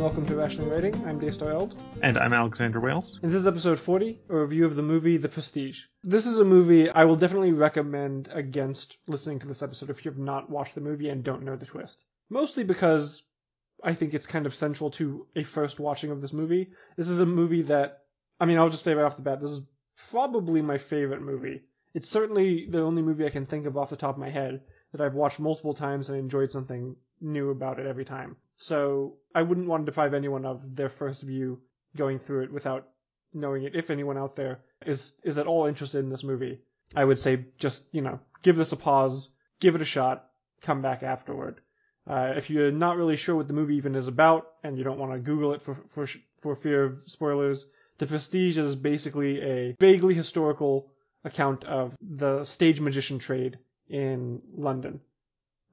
And welcome to Rationally Writing. I'm Daystar Eld. And I'm Alexander Wales. And this is episode 40, a review of the movie The Prestige. This is a movie I will definitely recommend against listening to this episode if you have not watched the movie and don't know the twist. Mostly because I think it's kind of central to a first watching of this movie. This is a movie that, I mean, I'll just say right off the bat, this is probably my favorite movie. It's certainly the only movie I can think of off the top of my head that I've watched multiple times and enjoyed something new about it every time. So I wouldn't want to deprive anyone of their first view going through it without knowing it. If anyone out there is is at all interested in this movie, I would say just you know give this a pause, give it a shot, come back afterward. Uh, if you're not really sure what the movie even is about and you don't want to Google it for for for fear of spoilers, The Prestige is basically a vaguely historical account of the stage magician trade in London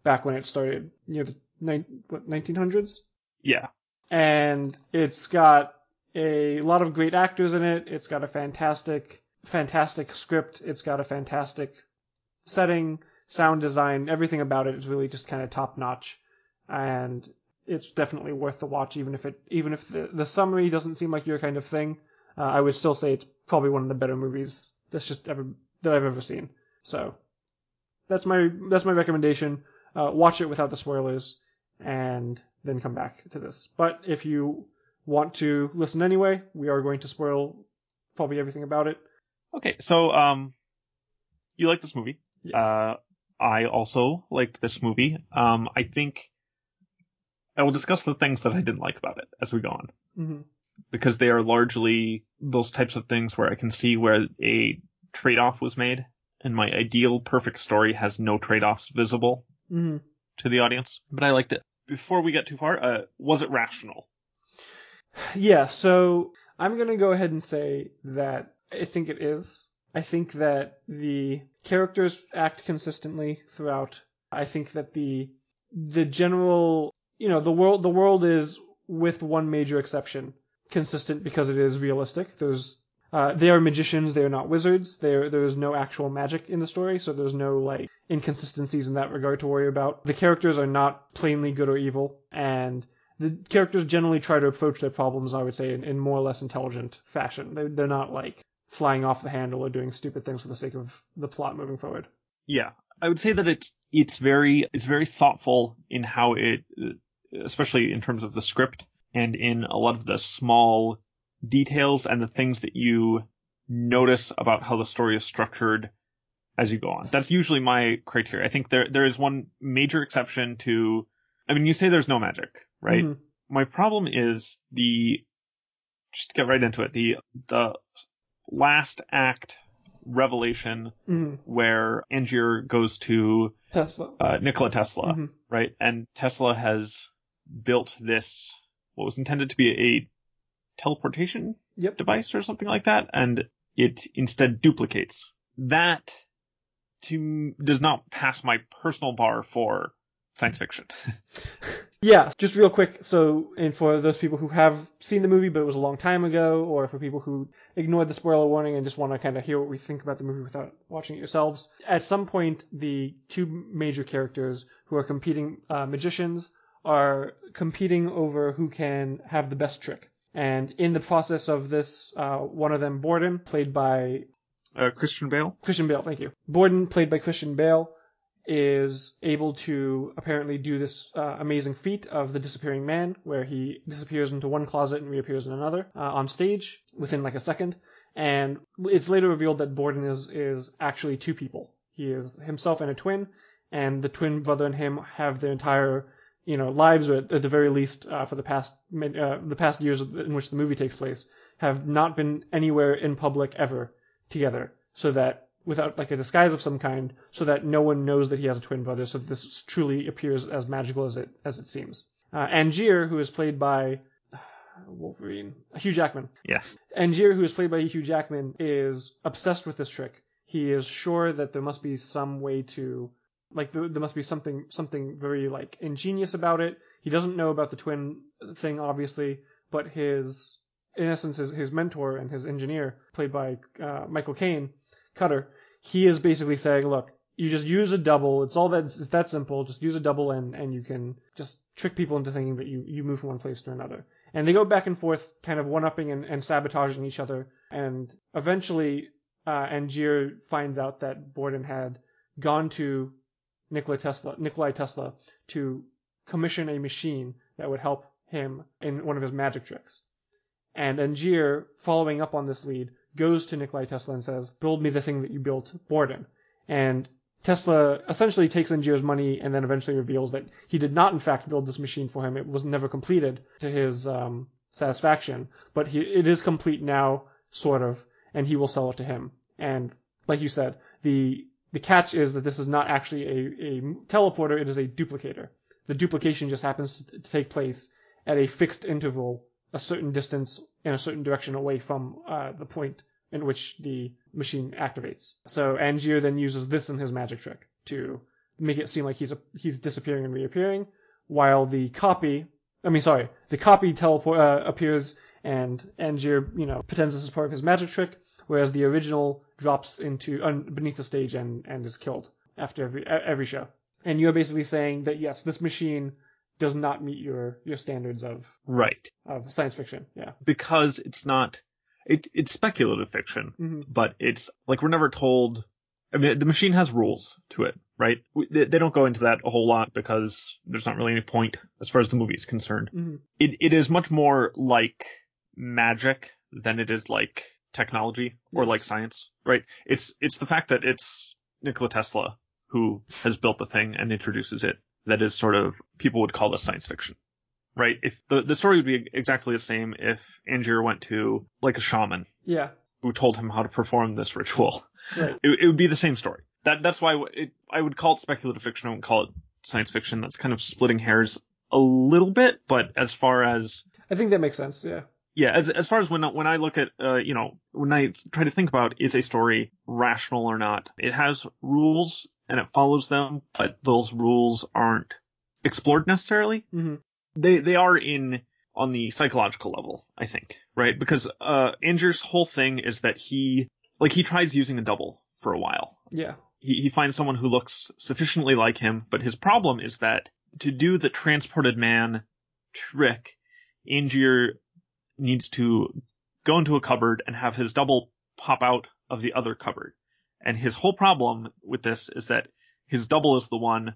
back when it started near the what, 1900s? Yeah. And it's got a lot of great actors in it. It's got a fantastic, fantastic script. It's got a fantastic setting, sound design. Everything about it is really just kind of top notch. And it's definitely worth the watch, even if it, even if the, the summary doesn't seem like your kind of thing. Uh, I would still say it's probably one of the better movies that's just ever that I've ever seen. So that's my that's my recommendation. Uh, watch it without the spoilers and then come back to this. But if you want to listen anyway, we are going to spoil probably everything about it. Okay, so um, you like this movie? Yes. Uh, I also liked this movie. Um, I think I will discuss the things that I didn't like about it as we go on. Mm-hmm. Because they are largely those types of things where I can see where a trade-off was made, and my ideal perfect story has no trade-offs visible mm-hmm. to the audience. But I liked it. Before we get too far, uh, was it rational? Yeah, so I'm gonna go ahead and say that I think it is. I think that the characters act consistently throughout. I think that the the general you know the world the world is with one major exception consistent because it is realistic. There's uh, they are magicians. They are not wizards. There there is no actual magic in the story, so there's no like inconsistencies in that regard to worry about. The characters are not plainly good or evil, and the characters generally try to approach their problems, I would say, in, in more or less intelligent fashion. They, they're not like flying off the handle or doing stupid things for the sake of the plot moving forward. Yeah, I would say that it's it's very it's very thoughtful in how it, especially in terms of the script and in a lot of the small details and the things that you notice about how the story is structured as you go on. That's usually my criteria. I think there there is one major exception to I mean you say there's no magic, right? Mhm. My problem is the just to get right into it, the the last act revelation Mhm. where Angier goes to Tesla. uh, Nikola Tesla, Mhm. right? And Tesla has built this what was intended to be a teleportation Yep. device or something like that, and it instead duplicates. That to does not pass my personal bar for science fiction. Yeah, just real quick. So, and for those people who have seen the movie but it was a long time ago, or for people who ignored the spoiler warning and just want to kind of hear what we think about the movie without watching it yourselves, at some point the two major characters who are competing uh, magicians are competing over who can have the best trick. And in the process of this, uh, one of them, Borden, played by Uh, Christian Bale. Christian Bale, thank you. Borden, played by Christian Bale, is able to apparently do this uh, amazing feat of the disappearing man, where he disappears into one closet and reappears in another uh, on stage within like a second. And it's later revealed that Borden is is actually two people. He is himself and a twin, and the twin brother and him have their entire you know lives, or at, at the very least uh, for the past uh, the past years in which the movie takes place, have not been anywhere in public ever together, so that without like a disguise of some kind, so that no one knows that he has a twin brother, so that this truly appears as magical as it as it seems. Uh, Angier, who is played by Wolverine, Hugh Jackman. Yeah. Angier, who is played by Hugh Jackman, is obsessed with this trick. He is sure that there must be some way to, like, there, there must be something something very like ingenious about it. He doesn't know about the twin thing, obviously, but his, in essence, his, his mentor and his engineer, played by uh, Michael Caine, Cutter, he is basically saying, look, you just use a double. It's all that it's that simple. Just use a double and and you can just trick people into thinking that you you move from one place to another. And they go back and forth, kind of one upping and, and sabotaging each other. And eventually, uh, Angier finds out that Borden had gone to Nikola Tesla, Nikolai Tesla to commission a machine that would help him in one of his magic tricks. And Angier, following up on this lead, goes to Nikolai Tesla and says, "Build me the thing that you built, Borden." And Tesla essentially takes Angier's money and then eventually reveals that he did not, in fact, build this machine for him. It was never completed to his um, satisfaction, but he, it is complete now, sort of, and he will sell it to him. And like you said, the the catch is that this is not actually a, a teleporter; it is a duplicator. The duplication just happens to, take place at a fixed interval, a certain distance in a certain direction away from uh, the point in which the machine activates. So Angier then uses this in his magic trick to make it seem like he's a, he's disappearing and reappearing, while the copy, I mean, sorry, the copy teleport uh, appears and Angier, you know, pretends this is part of his magic trick, whereas the original drops into uh, beneath the stage and and is killed after every every show. And you're basically saying that yes, this machine does not meet your your standards of Right. of science fiction. Yeah. Because it's not, it, it's speculative fiction, hmm but it's like we're never told. I mean, the machine has rules to it, right? We- They, they don't go into that a whole lot because there's not really any point as far as the movie is concerned. hmm It, it is much more like magic than it is like technology or Yes. like science, right? It's, it's the fact that it's Nikola Tesla who has built the thing and introduces it that is sort of, people would call this science fiction. Right? If the, the story would be exactly the same if Angier went to like a shaman Yeah. who told him how to perform this ritual. Right. It, it would be the same story. That that's why it, I would call it speculative fiction. I wouldn't call it science fiction. That's kind of splitting hairs a little bit. But as far as I think that makes sense. Yeah. Yeah, as as far as when when I look at uh you know when I try to think about is a story rational or not, it has rules and it follows them, but those rules aren't explored necessarily hmm they they are in on the psychological level, I think, right? Because uh Angier's whole thing is that he like he tries using a double for a while. Yeah. He he finds someone who looks sufficiently like him, but his problem is that to do the transported man trick, Angier needs to go into a cupboard and have his double pop out of the other cupboard. And his whole problem with this is that his double is the one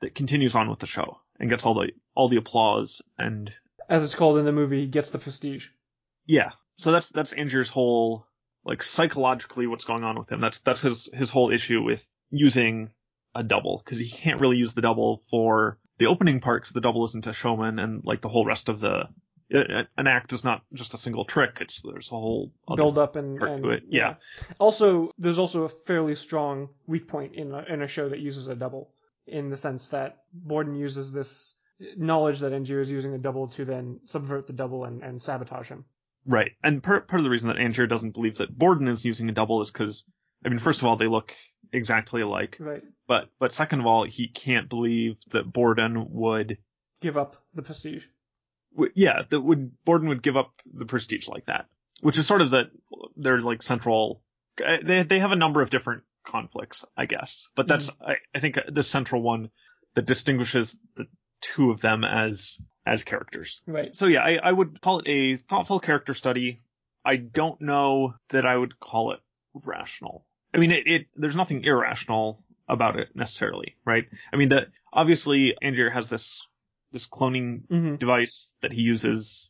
that continues on with the show and gets all the all the applause and As it's called in the movie, gets the prestige. yeah. So that's that's Angier's whole like psychologically what's going on with him. That's that's his his whole issue with using a double because he can't really use the double for the opening part because the double isn't a showman and like the whole rest of the an act is not just a single trick. It's there's a whole other build up and, part and to it. Yeah. Also, there's also a fairly strong weak point in a, in a show that uses a double, in the sense that Borden uses this knowledge that Angier is using a double to then subvert the double and, and sabotage him. Right. And part part of the reason that Angier doesn't believe that Borden is using a double is because I mean, first of all, they look exactly alike, Right. but but second of all, he can't believe that Borden would Give up the prestige. W- yeah, that would Borden would give up the prestige like that, which is sort of the their like central. uh, They they have a number of different conflicts, I guess, but that's I, I think the central one that distinguishes the two of them as as characters. Right. So yeah, I, I would call it a thoughtful character study. I don't know that I would call it rational. I mean, it, it there's nothing irrational about it necessarily, right? I mean, that obviously Angier has this this cloning hmm device that he uses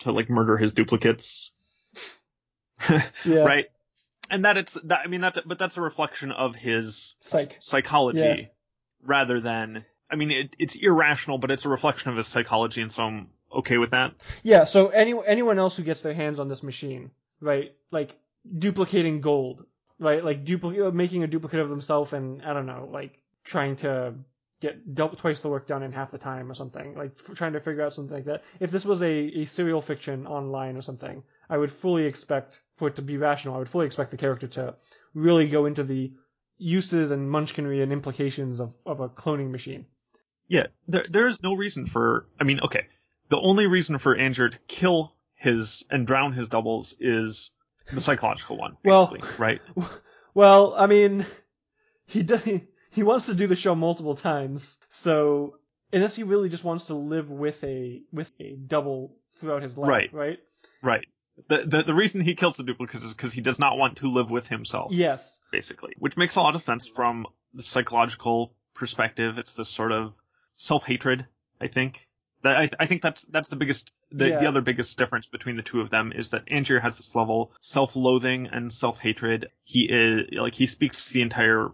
to like murder his duplicates, Yeah. right? And that it's that I mean that but that's a reflection of his Psych. psychology Yeah. rather than I mean it, it's irrational, but it's a reflection of his psychology, and so I'm okay with that. Yeah. So any anyone else who gets their hands on this machine, right? Like duplicating gold, right? Like duplicate, making a duplicate of themselves, and I don't know, like trying to get double, twice the work done in half the time or something. Like f- trying to figure out something like that. If this was a, a serial fiction online or something, I would fully expect for it to be rational. I would fully expect the character to really go into the uses and munchkinry and implications of, of a cloning machine. Yeah, there there is no reason for. I mean, okay, the only reason for Angier to kill his and drown his doubles is the psychological one, Well- right? Well, I mean, he does, he wants to do the show multiple times. So unless he really just wants to live with a with a double throughout his life, Right. right? Right. The, the the reason he kills the duplicates is because he does not want to live with himself, Yes. basically, which makes a lot of sense from the psychological perspective. It's this sort of self hatred, I think. That I, I think that's that's the biggest the, Yeah. the other biggest difference between the two of them is that Angier has this level self loathing and self hatred. He is like he speaks the entire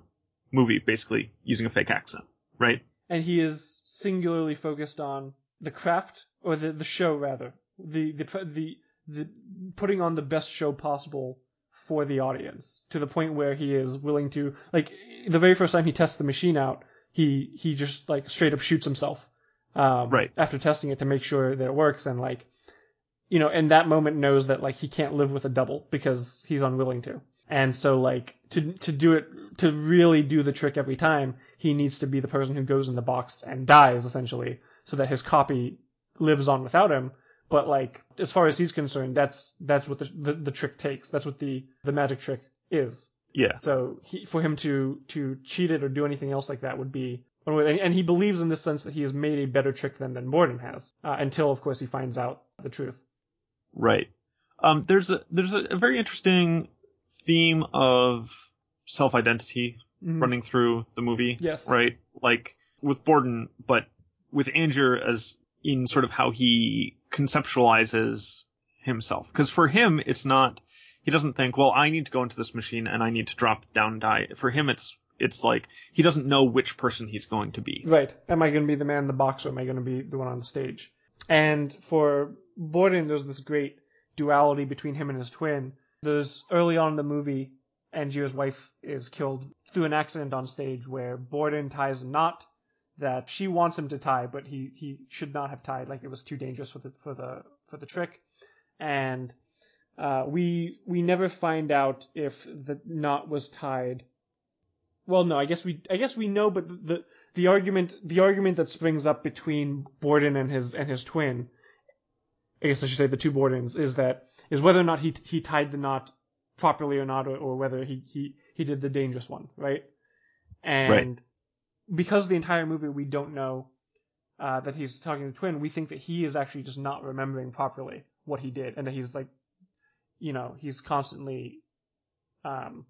movie basically using a fake accent, right? and he is singularly focused on the craft or the the show rather the the the the putting on the best show possible for the audience to the point where he is willing to like the very first time he tests the machine out he he just like straight up shoots himself um, Right. after testing it to make sure that it works and like you know in that moment knows that like he can't live with a double because he's unwilling to and so like to to do it to really do the trick every time he needs to be the person who goes in the box and dies essentially so that his copy lives on without him but like as far as he's concerned that's that's what the the, the trick takes that's what the the magic trick is Yeah. so he, for him to to cheat it or do anything else like that would be and, he believes in this sense that he has made a better trick than than Borden has uh, until of course he finds out the truth Right. Um, there's a there's a very interesting theme of self identity Mhm. running through the movie. Yes. Right. Like with Borden, but with Angier as in sort of how he conceptualizes himself. Because for him, it's not. He doesn't think, well, I need to go into this machine and I need to drop down die. For him, it's it's like he doesn't know which person he's going to be. Right. Am I going to be the man in the box or am I going to be the one on the stage? And for Borden, there's this great duality between him and his twin. There's early on in the movie, Angier's wife is killed through an accident on stage where Borden ties a knot that she wants him to tie, but he, he should not have tied, like it was too dangerous for the for the for the trick. And uh, we we never find out if the knot was tied. Well, no, I guess we I guess we know, but the the argument the argument that springs up between Borden and his and his twin, I guess I should say the two Bordens, is that is whether or not he he tied the knot properly or not, or, or whether he, he he did the dangerous one, right? And because the entire movie we don't know uh, that he's talking to the twin, we think that he is actually just not remembering properly what he did, and that he's like, you know, he's constantly um,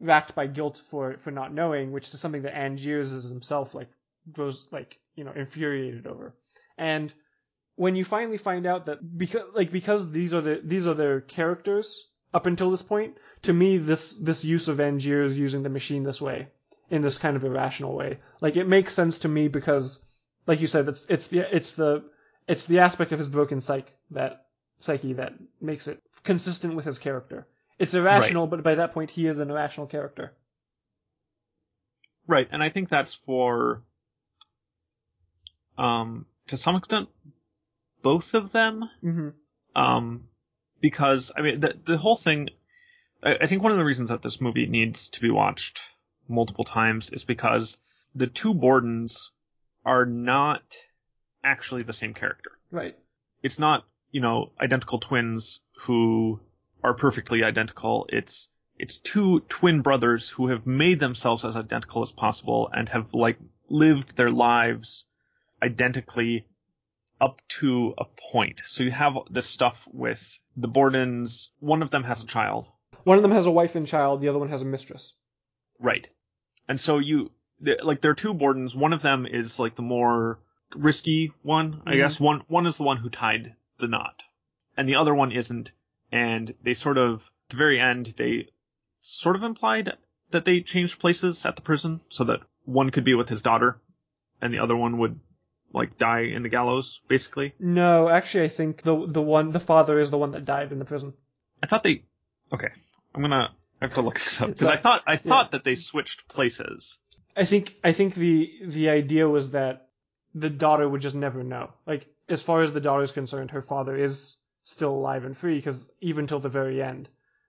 racked by guilt for for not knowing, which is something that Angiers is himself like grows like you know infuriated over. And when you finally find out that because like because these are the these are their characters up until this point, to me this this use of Angiers using the machine this way in this kind of irrational way, like it makes sense to me because like you said, it's it's the it's the it's the aspect of his broken psyche that psyche that makes it consistent with his character. It's irrational, but by that point he is an irrational character. Right, and I think that's for, um, to some extent, both of them. Mm-hmm. Um, because I mean, the the whole thing. I, I think one of the reasons that this movie needs to be watched multiple times is because the two Bordens are not actually the same character. Right. It's not you know identical twins who are perfectly identical. It's it's two twin brothers who have made themselves as identical as possible and have like lived their lives identically up to a point. So you have this stuff with the Bordens. One of them has a child, One of them has a wife and child. The other one has a mistress. right? And so you like there are two Bordens. One of them is like the more risky one, I Mhm. guess. One one is the one who tied the knot, and the other one isn't. And they sort of at the very end they sort of implied that they changed places at the prison so that one could be with his daughter, and the other one would like die in the gallows, basically. No, actually, I think the the one the father is the one that died in the prison. I thought they. Okay, I'm gonna. I have to look this up because I thought I thought that they switched places. I think I think the the idea was that the daughter would just never know. Like as far as the daughter is concerned, her father is still alive and free because even till the very end,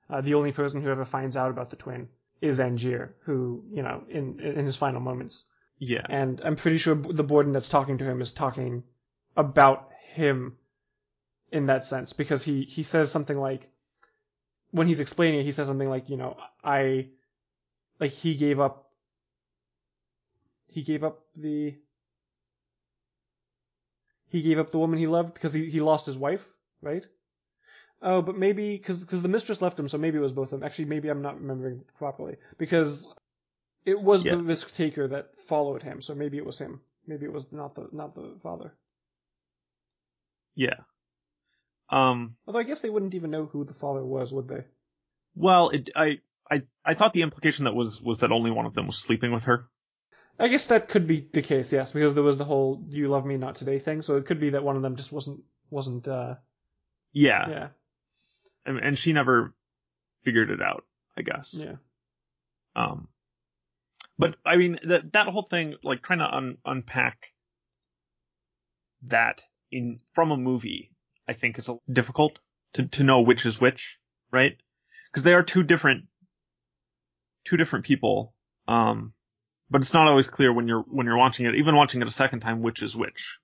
uh, the only person who ever finds out about the twin is Angier, who you know in in his final moments. Yeah. And I'm pretty sure the Borden that's talking to him is talking about him in that sense because he he says something like when he's explaining it, he says something like, you know, I like he gave up he gave up the he gave up the woman he loved because he, he lost his wife, right? Oh, but maybe because the mistress left him, so maybe it was both of them. Actually, maybe I'm not remembering properly because it was Yeah. the risk taker that followed him, so maybe it was him. Maybe it was not the not the father. Yeah. Um. Although I guess they wouldn't even know who the father was, would they? Well, it, I, I, I thought the implication that was was that only one of them was sleeping with her. I guess that could be the case, yes, because there was the whole "you love me, not today" thing. So it could be that one of them just wasn't wasn't. uh Yeah. Yeah, And, and she never figured it out. I guess. yeah, Um. But I mean that that whole thing, like trying to un, unpack that in from a movie, I think is a- difficult to to know which is which, right? Because they are two different two different people. Um, but it's not always clear when you're when you're watching it, even watching it a second time, which is which.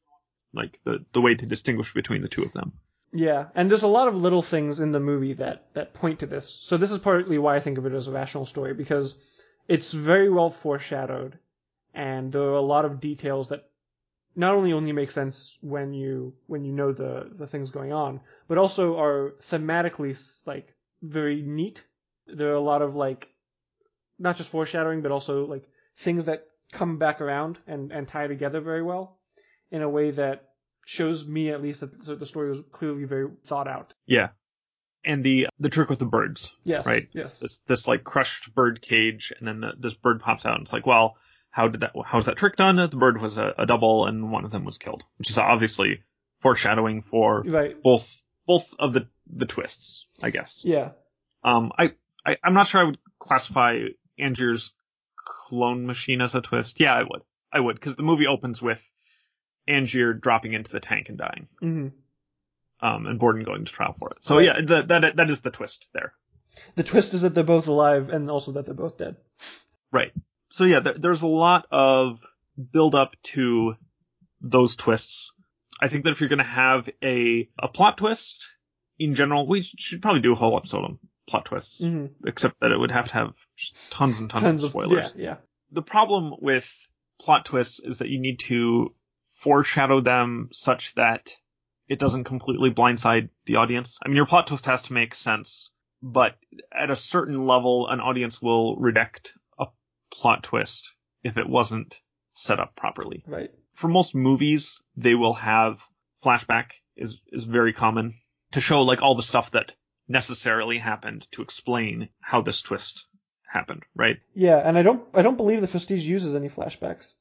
Like the the way to distinguish between the two of them. yeah. And there's a lot of little things in the movie that that point to this. So this is partly why I think of it as a rational story because it's very well foreshadowed, and there are a lot of details that not only only make sense when you when you know the the things going on, but also are thematically like very neat. There are a lot of like not just foreshadowing, but also like things that come back around and and tie together very well in a way that shows me at least that the story was clearly very thought out. Yeah. And the the trick with the birds. Yes. Right. Yes. this this like crushed bird cage, and then the, this bird pops out, and it's like, well, how did that? How's that trick done? The bird was a, a double, and one of them was killed, which is obviously foreshadowing for Right. both both of the the twists, I guess. Yeah. Um, I, I I'm not sure I would classify Angier's clone machine as a twist. Yeah, I would. I would because the movie opens with Angier dropping into the tank and dying, hmm um, and Borden going to trial for it. So yeah, that that that is the twist there. The twist is that they're both alive and also that they're both dead. Right. So yeah, there, there's a lot of build up to those twists. I think that if you're going to have a a plot twist in general, we should probably do a whole episode on plot twists, hmm except that it would have to have just tons and tons, Tons of of spoilers. yeah, yeah. The problem with plot twists is that you need to foreshadow them such that it doesn't completely blindside the audience. I mean, your plot twist has to make sense, but at a certain level, an audience will reject a plot twist if it wasn't set up properly. Right. For most movies, they will have flashback is, is very common to show like all the stuff that necessarily happened to explain how this twist happened, right? Yeah, and I don't I don't believe the Prestige uses any flashbacks.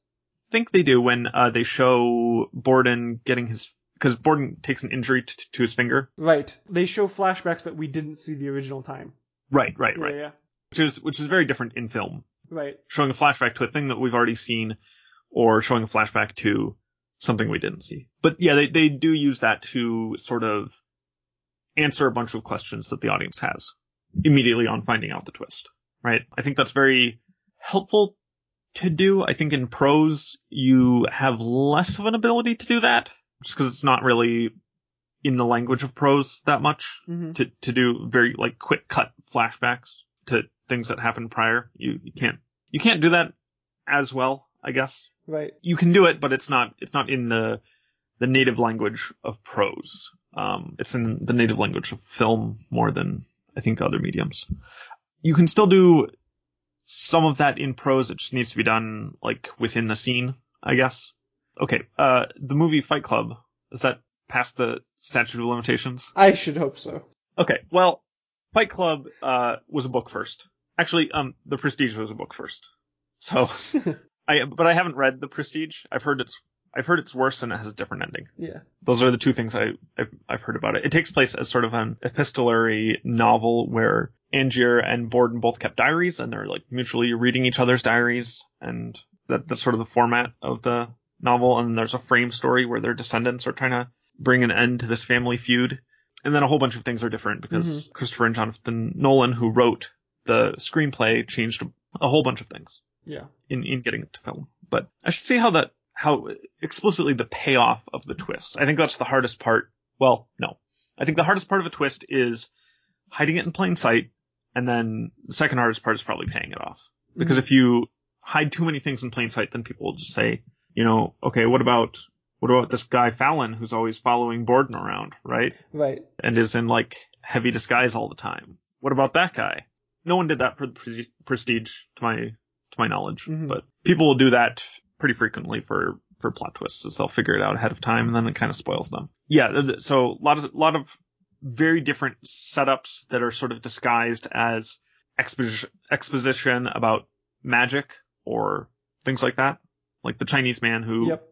I think they do when uh, they show Borden getting his because Borden takes an injury t- to his finger. Right. They show flashbacks that we didn't see the original time. Right, right, Yeah, right. yeah. Which is which is very different in film, Right. showing a flashback to a thing that we've already seen, or showing a flashback to something we didn't see. But yeah, they they do use that to sort of answer a bunch of questions that the audience has immediately on finding out the twist. Right. I think that's very helpful to do. I think in prose you have less of an ability to do that just because it's not really in the language of prose that much hmm to, to do very like quick cut flashbacks to things that happened prior. You, you can't, you can't do that as well, I guess. Right. You can do it, but it's not, it's not in the, the native language of prose. Um, it's in the native language of film more than I think other mediums. You can still do some of that in prose. It just needs to be done like within the scene, I guess. Okay. Uh, the movie Fight Club, is that past the statute of limitations? I should hope so. Okay, well, Fight Club uh, was a book first. Actually, um, The Prestige was a book first. So, I but I haven't read The Prestige. I've heard it's I've heard it's worse and it has a different ending. Yeah. Those are the two things I I've, I've heard about it. It takes place as sort of an epistolary novel where Angier and Borden both kept diaries and they're like mutually reading each other's diaries and that that's sort of the format of the novel. And there's a frame story where their descendants are trying to bring an end to this family feud. And then a whole bunch of things are different because mm-hmm. Christopher and Jonathan Nolan, who wrote the screenplay, changed a, whole bunch of things Yeah. in, in getting it to film. But I should see how that, how explicitly the payoff of the twist. I think that's the hardest part. Well, no. I think the hardest part of a twist is hiding it in plain sight. And then the second hardest part is probably paying it off. Because mm-hmm. if you hide too many things in plain sight, then people will just say, you know, okay, what about what about this guy Fallon who's always following Borden around, right? Right. And is in like heavy disguise all the time. What about that guy? No one did that for Pre- prestige to my to my knowledge, Mhm. but people will do that pretty frequently for for plot twists, is they'll figure it out ahead of time and then it kind of spoils them. Yeah, so a lot of a lot of very different setups that are sort of disguised as exposition exposition about magic or things like that, like the Chinese man who Yep.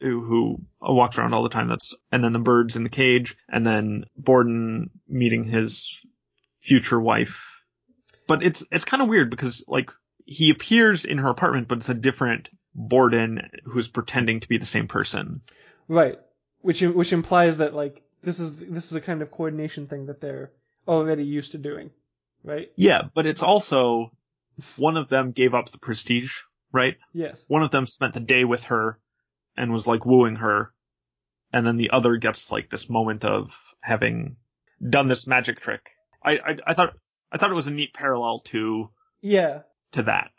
who, who walks around all the time. That's and then the birds in the cage, and then Borden meeting his future wife. But it's it's kind of weird because like he appears in her apartment, but it's a different Borden who's pretending to be the same person. Right. Which which implies that like this is this is a kind of coordination thing that they're already used to doing, right? Yeah, but it's also one of them gave up the prestige, right? Yes. One of them spent the day with her and was like wooing her, and then the other gets like this moment of having done this magic trick. I I, I thought I thought it was a neat parallel to Yeah. to that.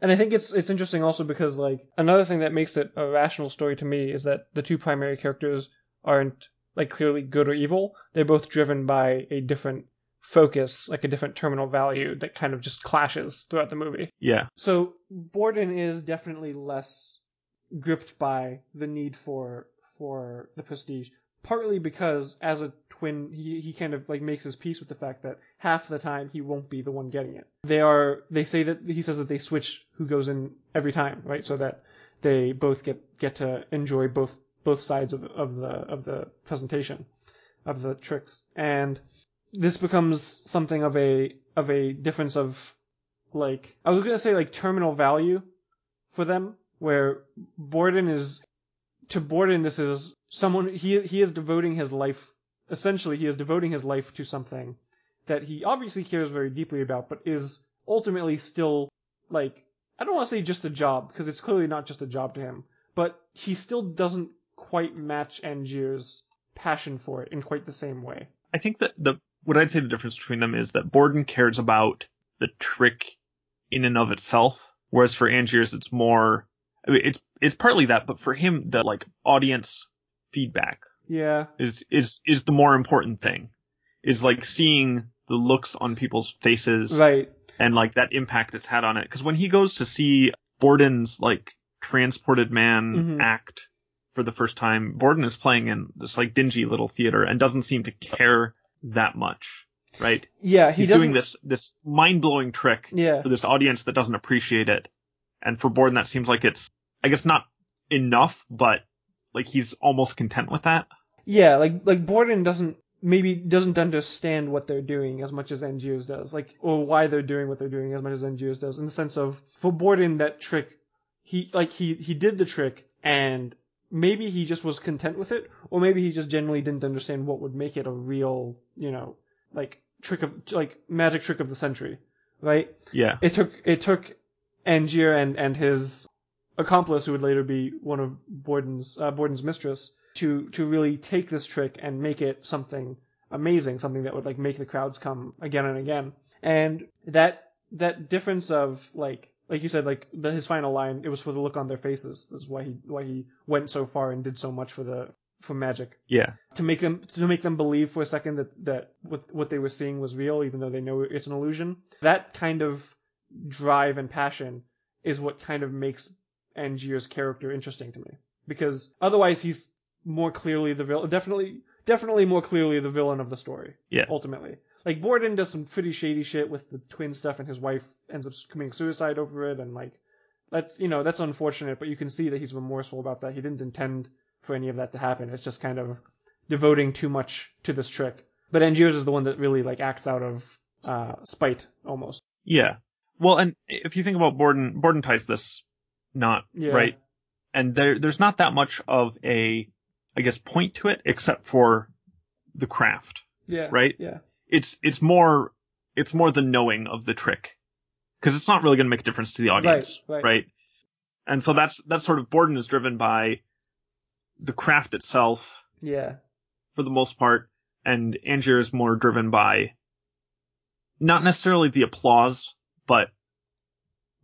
And I think it's it's interesting also because like another thing that makes it a rational story to me is that the two primary characters aren't like clearly good or evil. They're both driven by a different focus, like a different terminal value that kind of just clashes throughout the movie. Yeah, So Borden is definitely less gripped by the need for for the prestige, partly because as a twin, he, he kind of like makes his peace with the fact that half the time he won't be the one getting it. They are they say that he says that they switch who goes in every time, right? So that they both get get to enjoy both both sides of of the of the presentation of the tricks, and this becomes something of a of a difference of like I was gonna say like terminal value for them, where Borden is to Borden this is someone he he is devoting his life essentially he is devoting his life to something that he obviously cares very deeply about, but is ultimately still like I don't want to say just a job because it's clearly not just a job to him, but he still doesn't quite match Angier's passion for it in quite the same way. I think that the what I'd say the difference between them is that Borden cares about the trick in and of itself, whereas for Angiers it's more. I mean, it's it's partly that, but for him the like audience feedback Yeah, is is is the more important thing. Is like seeing the looks on people's faces right. and like that impact it's had on it. Because when he goes to see Borden's like transported man Mhm. act for the first time, Borden is playing in this like dingy little theater and doesn't seem to care that much, right? Yeah, he He's doing this this mind blowing trick Yeah, for this audience that doesn't appreciate it, and for Borden that seems like it's I guess not enough, but like he's almost content with that. yeah. Like like Borden doesn't maybe doesn't understand what they're doing as much as Angiers does, like or why they're doing what they're doing as much as Angiers does. In the sense of for Borden that trick, he like he he did the trick and maybe he just was content with it, or maybe he just generally didn't understand what would make it a real you know like trick of like magic trick of the century, right? Yeah, it took it took Angier and and his accomplice, who would later be one of Borden's uh, Borden's mistress, to to really take this trick and make it something amazing, something that would like make the crowds come again and again. And that that difference of like like you said, like the, his final line, it was for the look on their faces. That's why he why he went so far and did so much for the for magic yeah, to make them to make them believe for a second that that what what they were seeing was real, even though they know it's an illusion. That kind of drive and passion is what kind of makes Angier's character interesting to me, because otherwise he's more clearly the villain, definitely definitely more clearly the villain of the story. Yeah. ultimately. Like Borden does some pretty shady shit with the twin stuff, and his wife ends up committing suicide over it, and like that's you know that's unfortunate, but you can see that he's remorseful about that. He didn't intend for any of that to happen. It's just kind of devoting too much to this trick. But Angiers is the one that really like acts out of uh, spite almost. yeah. Well, and if you think about Borden, Borden ties this knot, Yeah. right? And there, there's not that much of a, I guess, point to it except for the craft. Yeah. Right? Yeah. It's, it's more, it's more the knowing of the trick. Cause it's not really going to make a difference to the audience. Right, right. And so that's, that's sort of Borden is driven by the craft itself Yeah. for the most part, and Angier is more driven by not necessarily the applause, but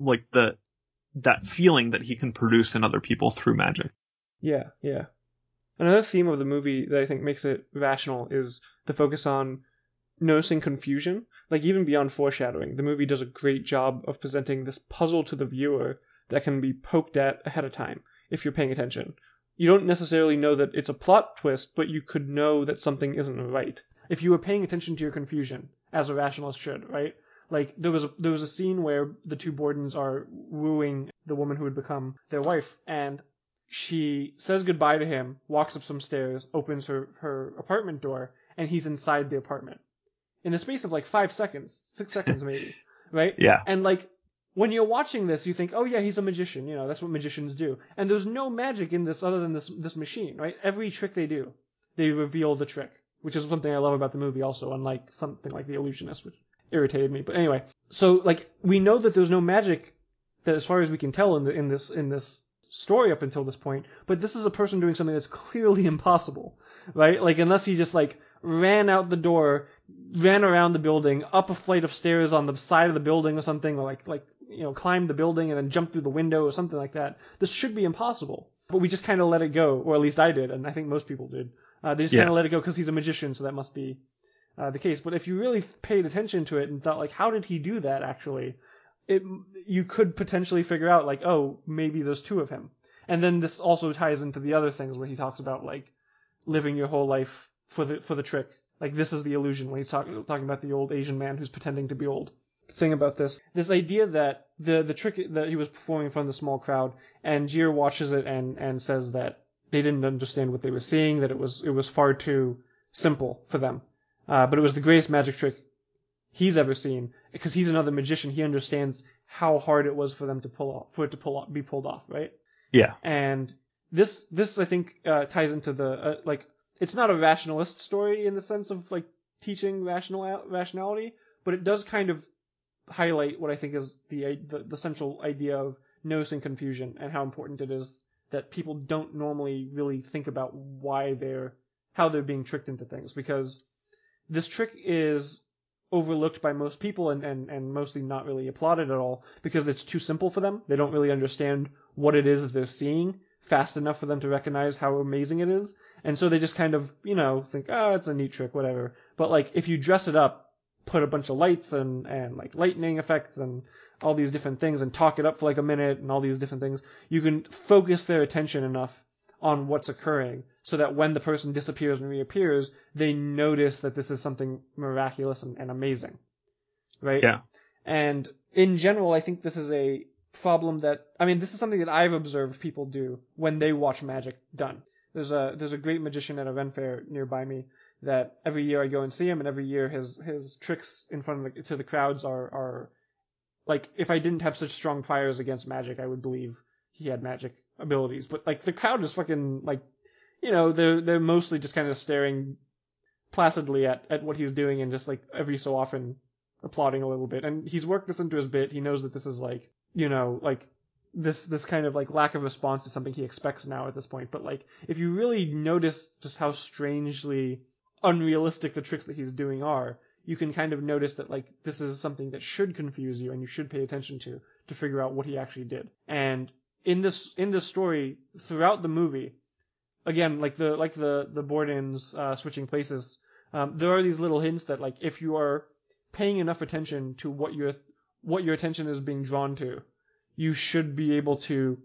like the that feeling that he can produce in other people through magic. Yeah, yeah. Another theme of the movie that I think makes it rational is the focus on noticing confusion. Like even beyond foreshadowing, the movie does a great job of presenting this puzzle to the viewer that can be poked at ahead of time if you're paying attention. You don't necessarily know that it's a plot twist, but you could know that something isn't right if you were paying attention to your confusion, as a rationalist should, right? Like there was a, there was a scene where the two Bordens are wooing the woman who would become their wife, and she says goodbye to him, walks up some stairs, opens her, her apartment door, and he's inside the apartment. In the space of like five seconds, six seconds maybe, right? Yeah. And like when you're watching this, you think, oh yeah, he's a magician. You know, that's what magicians do. And there's no magic in this other than this this machine, right? Every trick they do, they reveal the trick, which is something I love about the movie. Also, unlike something like The Illusionist, which irritated me. But anyway, so like we know that there's no magic that, as far as we can tell, in the in this in this story up until this point. But this is a person doing something that's clearly impossible, right? Like unless he just like ran out the door, ran around the building, up a flight of stairs on the side of the building or something, or like like you know climbed the building and then jumped through the window or something like that. This should be impossible. But we just kind of let it go, or at least I did, and I think most people did. Uh, they just Yeah. kind of let it go because he's a magician, so that must be uh, the case. But if you really paid attention to it and thought like, how did he do that actually? It you could potentially figure out like, oh, maybe there's two of him. And then this also ties into the other things where he talks about like living your whole life for the for the trick. Like this is the illusion when he's talking talking about the old Asian man who's pretending to be old. Thing about this, this idea that the the trick that he was performing in front of the small crowd, Angier watches it and and says that they didn't understand what they were seeing, that it was it was far too simple for them. Uh, but it was the greatest magic trick he's ever seen because he's another magician. He understands how hard it was for them to pull off, for it to pull off, be pulled off, right? Yeah. And this this I think uh, ties into the uh, like it's not a rationalist story in the sense of like teaching rational rationality, but it does kind of highlight what I think is the the, the central idea of noticing confusion and how important it is that people don't normally really think about why they're how they're being tricked into things because this trick is overlooked by most people and, and, and mostly not really applauded at all because it's too simple for them. They don't really understand what it is that they're seeing fast enough for them to recognize how amazing it is. And so they just kind of, you know, think, oh, it's a neat trick, whatever. But like, if you dress it up, put a bunch of lights and, and like lightning effects and all these different things and talk it up for like a minute and all these different things, you can focus their attention enough on what's occurring so that when the person disappears and reappears, they notice that this is something miraculous and, and amazing. Right? Yeah. And in general, I think this is a problem that, I mean, this is something that I've observed people do when they watch magic done. There's a, there's a great magician at a Ren fair nearby me that every year I go and see him and every year his, his tricks in front of the, to the crowds are, are like, if I didn't have such strong fires against magic, I would believe he had magic abilities. But like, the crowd is fucking, like, you know, they're, they're mostly just kind of staring placidly at, at what he's doing and just like every so often applauding a little bit. And he's worked this into his bit. He knows that this is like, you know, like this this kind of like lack of response is something he expects now at this point. But like if you really notice just how strangely unrealistic the tricks that he's doing are, you can kind of notice that like this is something that should confuse you and you should pay attention to to figure out what he actually did. And in this in this story throughout the movie, again like the like the the Bordens uh, switching places, um, there are these little hints that like if you are paying enough attention to what your what your attention is being drawn to, you should be able to.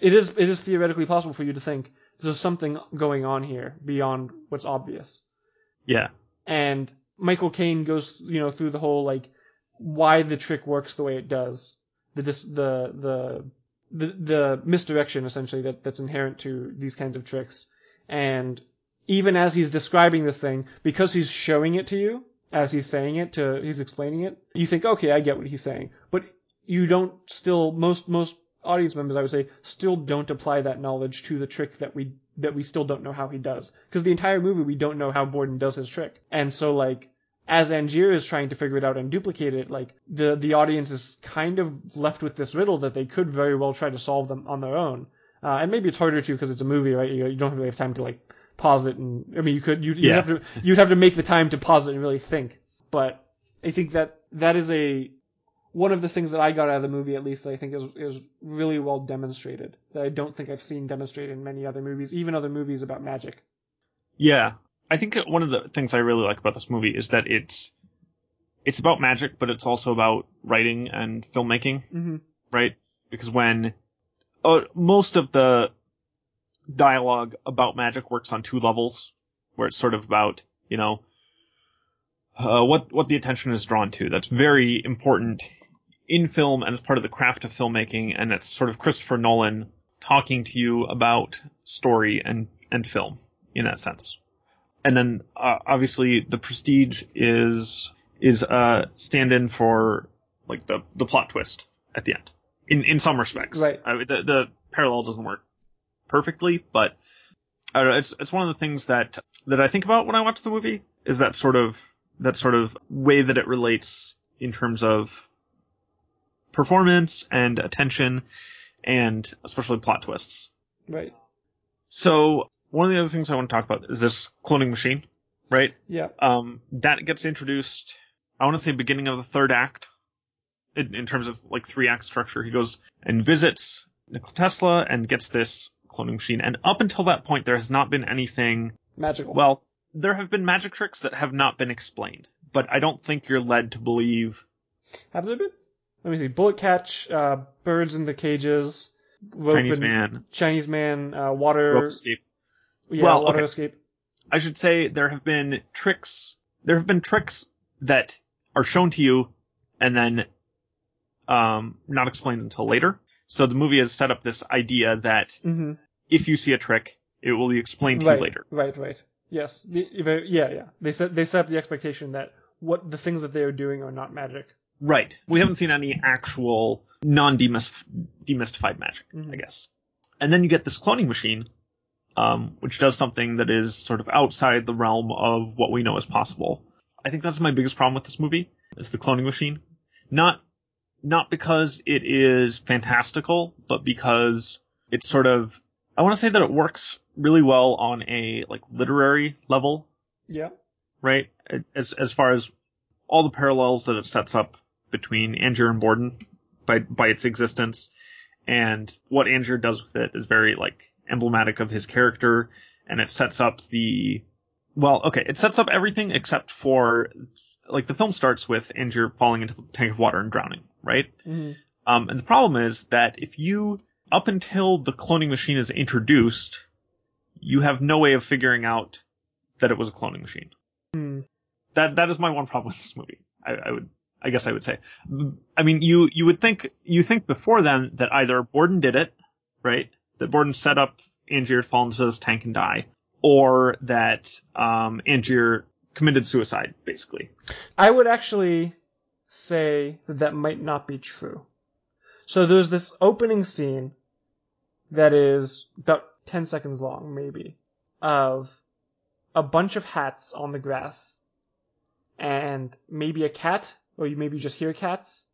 It is it is theoretically possible for you to think there's something going on here beyond what's obvious. Yeah. And Michael Caine goes you know through the whole like why the trick works the way it does, the dis, the the the the misdirection essentially that that's inherent to these kinds of tricks, and even as he's describing this thing, because he's showing it to you as he's saying it to he's explaining it, you think, okay, I get what he's saying. But you don't still most most audience members I would say still don't apply that knowledge to the trick that we that we still don't know how he does. Because the entire movie we don't know how Borden does his trick. And so like as Angier is trying to figure it out and duplicate it, like the the audience is kind of left with this riddle that they could very well try to solve them on their own. Uh, and maybe it's harder to because it's a movie, right? You, you don't really have time to like pause it and I mean you could you Yeah. have to you'd have to make the time to pause it and really think. But I think that that is a one of the things that I got out of the movie, at least, that I think is is really well demonstrated. That I don't think I've seen demonstrated in many other movies, even other movies about magic. Yeah, I think one of the things I really like about this movie is that it's it's about magic, but it's also about writing and filmmaking, Mm-hmm. right? Because when uh, most of the dialogue about magic works on two levels, where it's sort of about you know uh, what what the attention is drawn to. That's very important in film and as part of the craft of filmmaking, and it's sort of Christopher Nolan talking to you about story and and film in that sense. And then uh, obviously the Prestige is is a stand-in for like the the plot twist at the end in in some respects. Right. Uh, the the parallel doesn't work perfectly, but I don't know, it's it's one of the things that that I think about when I watch the movie is that sort of that sort of way that it relates in terms of performance and attention and especially plot twists. Right. So one of the other things I want to talk about is this cloning machine, right? Yeah. Um, that gets introduced. I want to say beginning of the third act, in, in terms of like three act structure. He goes and visits Nikola Tesla and gets this cloning machine. And up until that point, there has not been anything. Magical. Well, there have been magic tricks that have not been explained, but I don't think you're led to believe. have there been? Let me see. Bullet catch, uh, birds in the cages, rope Chinese and- man, Chinese man, uh, water, rope escape. yeah, Well, water okay. escape. I should say there have been tricks. There have been tricks that are shown to you and then um, not explained until later. So the movie has set up this idea that Mm-hmm. if you see a trick, it will be explained to Right. you later. Right. Right. Yes. Yeah. Yeah. They set they set up the expectation that what the things that they are doing are not magic. Right. We haven't seen any actual non-demystified magic, I Mhm. guess. And then you get this cloning machine, um, which does something that is sort of outside the realm of what we know is possible. I think that's my biggest problem with this movie, is the cloning machine. Not, not because it is fantastical, but because it's sort of, I want to say that it works really well on a, like, literary level, Yeah. right? As as far as all the parallels that it sets up between Angier and Borden by by its existence, and what Angier does with it is very like emblematic of his character, and it sets up the well, okay, it sets up everything except for like the film starts with Angier falling into the tank of water and drowning, right? hmm Um, and the problem is that if you, up until the cloning machine is introduced, you have no way of figuring out that it was a cloning machine. Hmm. That that is my one problem with this movie. I, I would, I guess I would say. I mean, you you would think you think before then that either Borden did it, right? That Borden set up Angier to fall into this tank and die, or that um, Angier committed suicide, basically. I would actually say that that might not be true. So there's this opening scene that is about 10 seconds long, maybe, of a bunch of hats on the grass and maybe a cat, or you maybe just hear cats.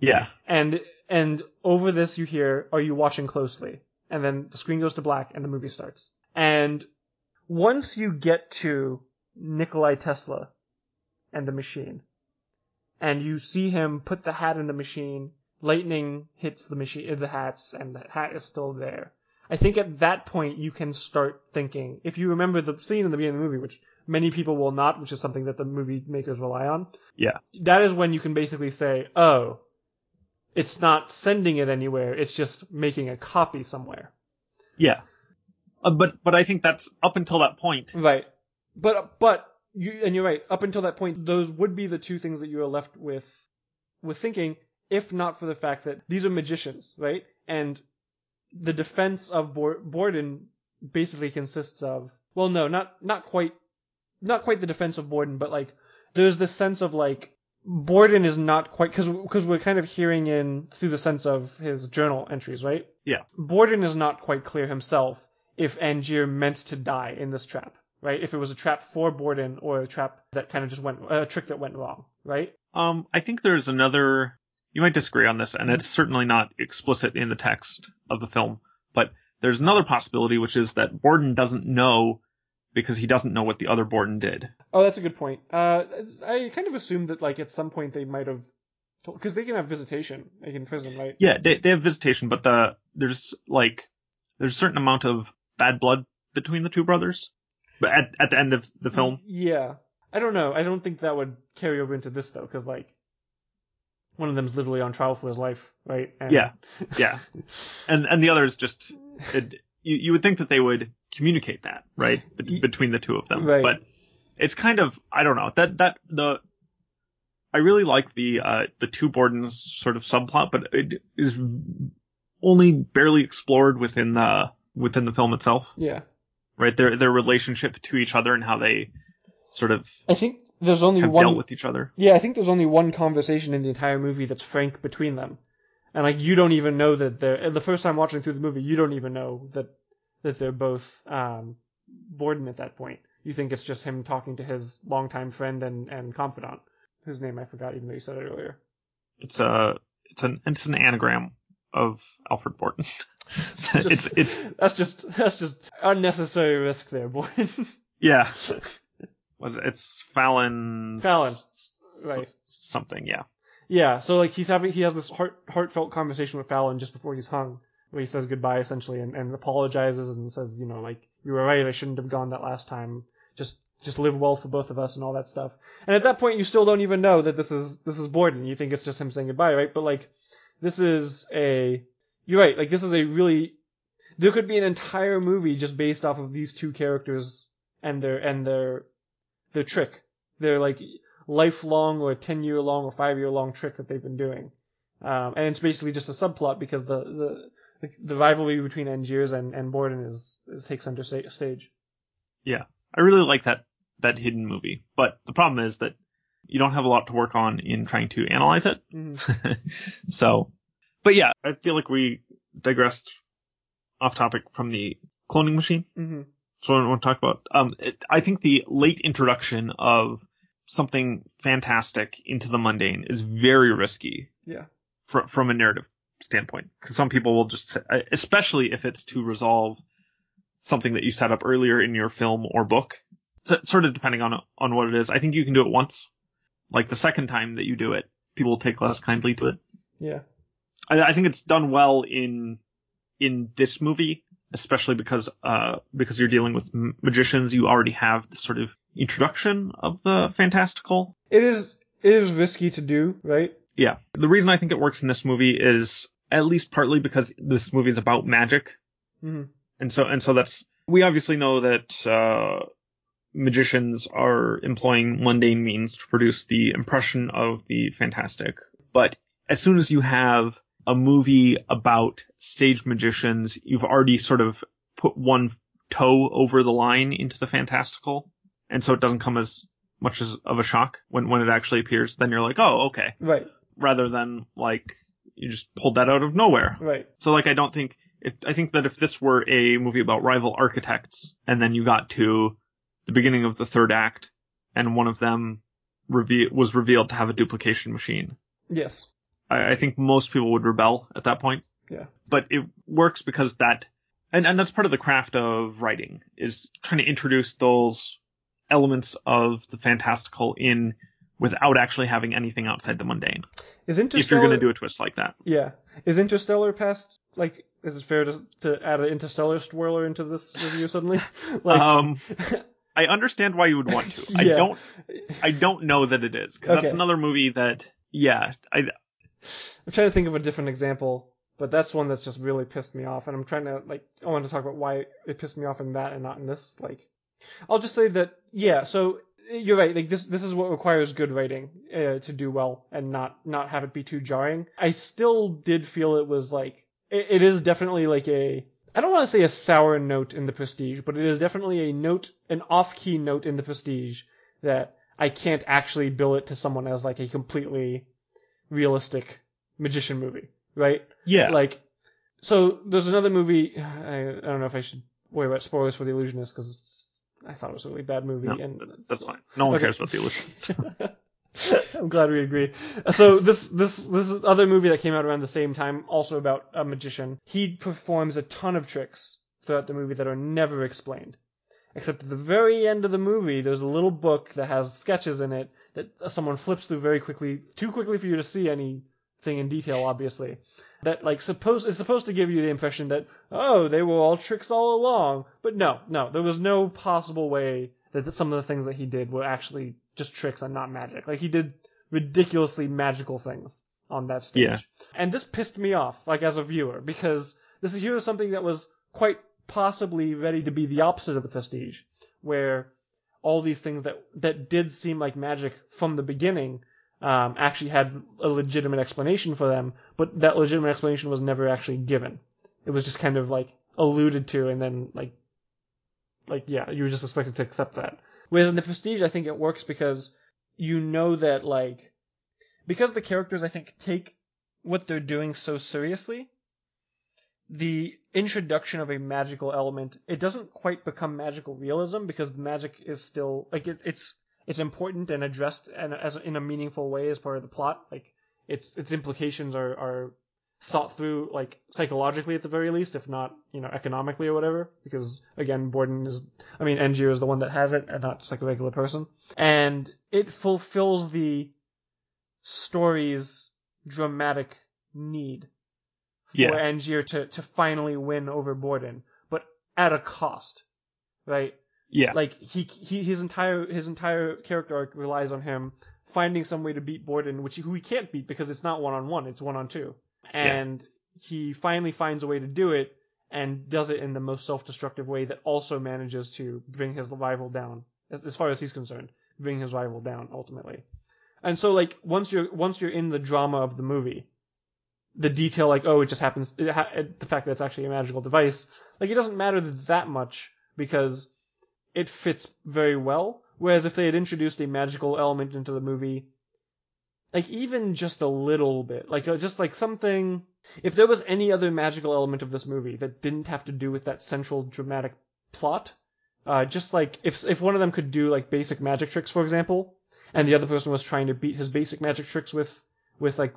Yeah. And, and over this you hear, are you watching closely? And then the screen goes to black and the movie starts. And once you get to Nikolai Tesla and the machine, and you see him put the hat in the machine, lightning hits the machine, the hats, and the hat is still there. I think at that point you can start thinking, if you remember the scene in the beginning of the movie, which many people will not, which is something that the movie makers rely on. Yeah. That is when you can basically say, oh, it's not sending it anywhere, it's just making a copy somewhere. Yeah. Uh, but but I think that's up until that point. Right. But but you and you're right. Up until that point, those would be the two things that you are left with with thinking, if not for the fact that these are magicians, right? And the defense of Borden basically consists of well, no, not not quite not quite the defense of Borden, but like there's this sense of like Borden is not quite because because we're kind of hearing in through the sense of his journal entries, right? Yeah. Borden is not quite clear himself if Angier meant to die in this trap, right? If it was a trap for Borden or a trap that kind of just went a trick that went wrong, right? Um, I think there's another. You might disagree on this, and it's certainly not explicit in the text of the film. But there's another possibility, which is that Borden doesn't know because he doesn't know what the other Borden did. Oh, that's a good point. Uh, I kind of assumed that like at some point they might have because they can have visitation like in prison, right? Yeah, they they have visitation, but the there's like there's a certain amount of bad blood between the two brothers. But at at the end of the film, Yeah, I don't know. I don't think that would carry over into this though, because like one of them's literally on trial for his life, right? And, Yeah. yeah, and and the other is just it, you you would think that they would communicate that right Ye- between the two of them, Right. but it's kind of I don't know that that the I really like the uh the two Bordens sort of subplot, but it is only barely explored within the within the film itself. yeah. right? Their their relationship to each other and how they sort of I think there's only have one. dealt with each other. Yeah, I think there's only one conversation in the entire movie that's frank between them, and like you don't even know that they're the first time watching through the movie, you don't even know that that they're both um, Borden at that point. You think it's just him talking to his longtime friend and, and confidant, whose name I forgot, even though you said it earlier. It's a it's an it's an anagram of Alfred Borden. It's it's it's That's just that's just unnecessary risk there, Borden. yeah. Was it's Fallon Fallon, right. Something, yeah. Yeah, so like he's having he has this heart heartfelt conversation with Fallon just before he's hung, where he says goodbye essentially and, and apologizes and says, you know, like you were right, I shouldn't have gone that last time. Just just live well for both of us and all that stuff. And at that point you still don't even know that this is this is Borden. You think it's just him saying goodbye, right? But like this is a you're right, like this is a really there could be an entire movie just based off of these two characters and their and their their trick. Their like lifelong or 10 year long or 5 year long trick that they've been doing. Um, and it's basically just a subplot because the, the, the, rivalry between Angiers and, and Borden is, is takes center sta- stage. Yeah. I really like that that hidden movie, but the problem is that you don't have a lot to work on in trying to analyze it. Mm-hmm. so, but yeah, I feel like we digressed off topic from the cloning machine. Mm-hmm. So I want to talk about. Um, it, I think the late introduction of something fantastic into the mundane is very risky Yeah. fr- from a narrative standpoint. Because some people will just, say, especially if it's to resolve something that you set up earlier in your film or book, so, sort of depending on on what it is. I think you can do it once. Like the second time that you do it, people will take less kindly to it. Yeah. I, I think it's done well in in this movie, especially because uh because you're dealing with magicians. You already have the sort of introduction of the fantastical. It is, it is risky to do, right? Yeah, the reason I think it works in this movie is at least partly because this movie is about magic, Mm-hmm. and so and so that's we obviously know that uh magicians are employing mundane means to produce the impression of the fantastic. But as soon as you have a movie about stage magicians, you've already sort of put one toe over the line into the fantastical. And so it doesn't come as much as of a shock when, when it actually appears. Then you're like, oh, okay. Right. Rather than like, you just pulled that out of nowhere. Right. So like I don't think if I think that if this were a movie about rival architects and then you got to the beginning of the third act and one of them reve- was revealed to have a duplication machine, Yes. I, I think most people would rebel at that point. Yeah. But it works because that and, and that's part of the craft of writing is trying to introduce those elements of the fantastical in without actually having anything outside the mundane. Is Interstellar? If you're going to do a twist like that. Yeah. Is Interstellar past? Like, is it fair to to add an Interstellar spoiler into this review suddenly? like, um, I understand why you would want to. I don't. I don't know that it is because that's another movie that. Yeah, I. I'm trying to think of a different example, but that's one that's just really pissed me off, and I'm trying to like I want to talk about why it pissed me off in that and not in this. Like, I'll just say that yeah. So you're right. Like this this is what requires good writing uh, to do well and not not have it be too jarring. I still did feel it was like it, it is definitely like a I don't want to say a sour note in the Prestige, but it is definitely a note, an off-key note in the Prestige that I can't actually bill it to someone as like a completely realistic magician movie, right? Yeah. Like, so there's another movie. I, I don't know if I should worry about spoilers for The Illusionist because I thought it was a really bad movie. no, and that's fine. No one Okay. cares about the Illusionist. I'm glad we agree. So this this this other movie that came out around the same time, also about a magician. He performs a ton of tricks throughout the movie that are never explained. Except at the very end of the movie, there's a little book that has sketches in it that someone flips through very quickly, too quickly for you to see anything in detail, obviously. That like supposed is supposed to give you the impression that oh they were all tricks all along, but no, no, there was no possible way that some of the things that he did were actually just tricks and not magic. Like he did ridiculously magical things on that stage. Yeah. And this pissed me off, like as a viewer, because this is here is something that was quite possibly ready to be the opposite of the prestige, where all these things that that did seem like magic from the beginning um, actually had a legitimate explanation for them, but that legitimate explanation was never actually given. It was just kind of like alluded to, and then like, like yeah, you were just expected to accept that. Whereas in the Prestige, I think it works because you know that like, because the characters I think take what they're doing so seriously, the introduction of a magical element, it doesn't quite become magical realism because magic is still like it, it's it's important and addressed and as in a meaningful way as part of the plot. Like its its implications are are thought through like psychologically at the very least, if not you know economically or whatever. Because again, Borden is I mean Angier is the one that has it and not just like a regular person, and it fulfills the story's dramatic need for Yeah. Angier to to finally win over Borden, but at a cost, right? Yeah. Like he he his entire his entire character arc relies on him finding some way to beat Borden, which he, who he can't beat because it's not one on one, it's one on two, and he finally finds a way to do it and does it in the most self-destructive way that also manages to bring his rival down, as, as far as he's concerned, bring his rival down ultimately. And so like once you're once you're in the drama of the movie, the detail like oh it just happens it ha- the fact that it's actually a magical device like it doesn't matter that much because it fits very well. Whereas if they had introduced a magical element into the movie, like even just a little bit, like uh, just like something, if there was any other magical element of this movie that didn't have to do with that central dramatic plot, uh, just like if if one of them could do like basic magic tricks, for example, and the other person was trying to beat his basic magic tricks with with like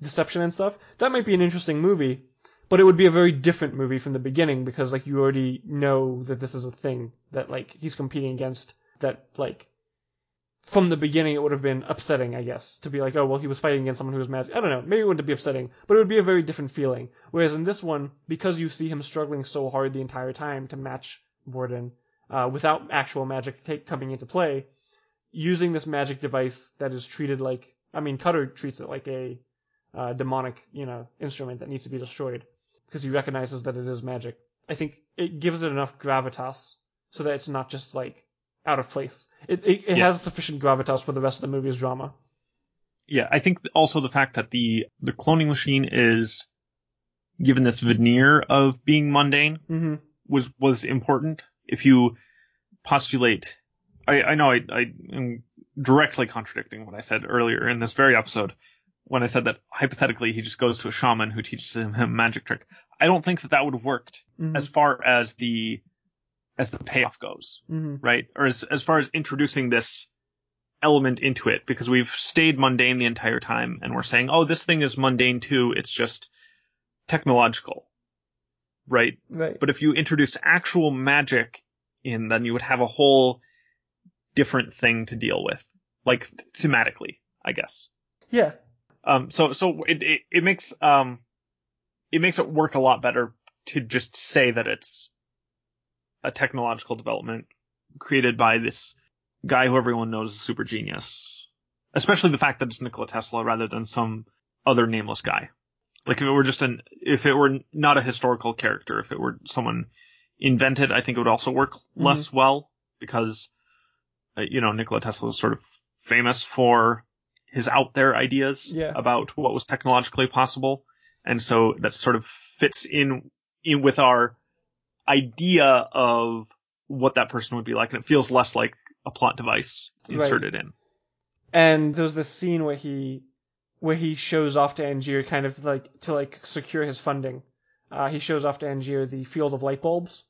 deception and stuff, that might be an interesting movie. But it would be a very different movie from the beginning because like you already know that this is a thing that like he's competing against that like from the beginning it would have been upsetting, I guess, to be like, oh well he was fighting against someone who was magic. I don't know, maybe it wouldn't be upsetting, but it would be a very different feeling. Whereas in this one, because you see him struggling so hard the entire time to match Borden, uh, without actual magic take, coming into play, using this magic device that is treated like I mean Cutter treats it like a uh, demonic, you know, instrument that needs to be destroyed because he recognizes that it is magic. I think it gives it enough gravitas so that it's not just like out of place. It it, it Yeah. has sufficient gravitas for the rest of the movie's drama. Yeah, I think also the fact that the the cloning machine is given this veneer of being mundane Mm-hmm. was was important. If you postulate, I, I know I, I am directly contradicting what I said earlier in this very episode when I said that hypothetically he just goes to a shaman who teaches him a magic trick. I don't think that that would have worked Mm-hmm. as far as the as the payoff goes, mm-hmm. right? Or as as far as introducing this element into it because we've stayed mundane the entire time and we're saying, oh, this thing is mundane too. It's just technological, right? Right. But if you introduced actual magic in, then you would have a whole different thing to deal with, like thematically, I guess. Yeah. Um, so so it, it it makes um it makes it work a lot better to just say that it's a technological development created by this guy who everyone knows is a super genius. Especially the fact that it's Nikola Tesla rather than some other nameless guy. Like if it were just an if it were not a historical character, if it were someone invented, I think it would also work less well because uh, you know Nikola Tesla was sort of famous for his out there ideas Yeah. about what was technologically possible, and so that sort of fits in in with our idea of what that person would be like, and it feels less like a plot device Right. inserted in. And there's this scene where he where he shows off to Angier kind of like to like secure his funding. Uh, he shows off to Angier the field of light bulbs.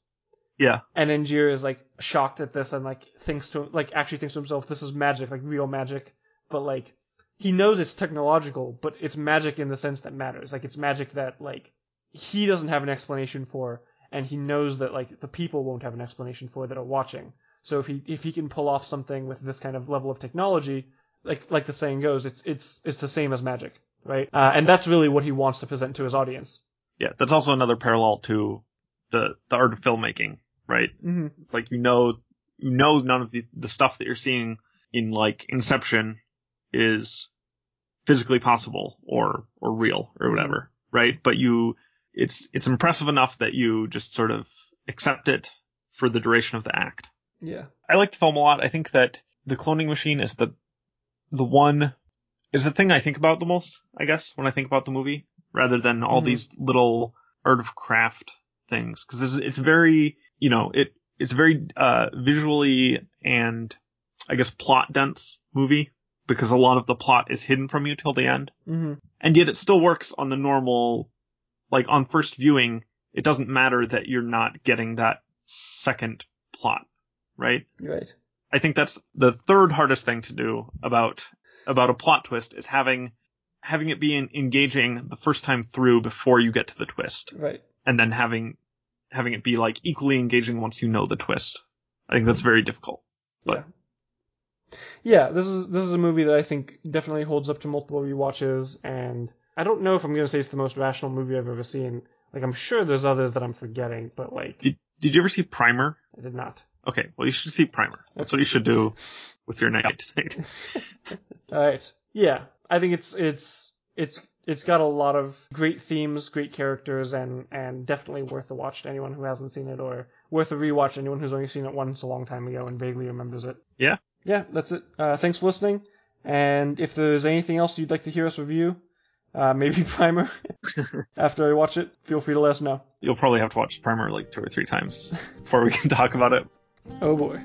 Yeah, And Angier is like shocked at this and like thinks to like actually thinks to himself, this is magic, like real magic. But like he knows it's technological, but it's magic in the sense that matters. Like it's magic that like he doesn't have an explanation for, and he knows that like the people won't have an explanation for that are watching. So if he if he can pull off something with this kind of level of technology, like like the saying goes, it's it's it's the same as magic, right? Uh, and that's really what he wants to present to his audience. Yeah, that's also another parallel to the the art of filmmaking, right? Mm-hmm. It's like you know you know none of the the stuff that you're seeing in like Inception is physically possible or or real or whatever, right? But you it's it's impressive enough that you just sort of accept it for the duration of the act. Yeah. I like the film a lot. I think that the cloning machine is the the one is the thing I think about the most, I guess, when I think about the movie, rather than all Mhm. these little art of craft things. Because it's, it's very, you know, it it's very uh, visually and I guess plot dense movie because a lot of the plot is hidden from you till the end, Mm-hmm. and yet it still works on the normal, like on first viewing. It doesn't matter that you're not getting that second plot, right? Right. I think that's the third hardest thing to do about about a plot twist is having having it be engaging the first time through before you get to the twist, Right. and then having having it be like equally engaging once you know the twist. I think that's very difficult. But- Yeah, this is this is a movie that I think definitely holds up to multiple rewatches, and I don't know if I'm gonna say it's the most rational movie I've ever seen. Like I'm sure there's others that I'm forgetting, but like Did Did you ever see Primer? I did not. Okay, well you should see Primer. That's what you should do with your night tonight. All right. Yeah, I think it's it's it's it's got a lot of great themes, great characters, and and definitely worth a watch to anyone who hasn't seen it, or worth a rewatch to anyone who's only seen it once a long time ago and vaguely remembers it. Yeah. Yeah, that's it. Uh, thanks for listening. And if there's anything else you'd like to hear us review, uh, maybe Primer, after I watch it, feel free to let us know. You'll probably have to watch Primer like two or three times before we can talk about it. Oh boy.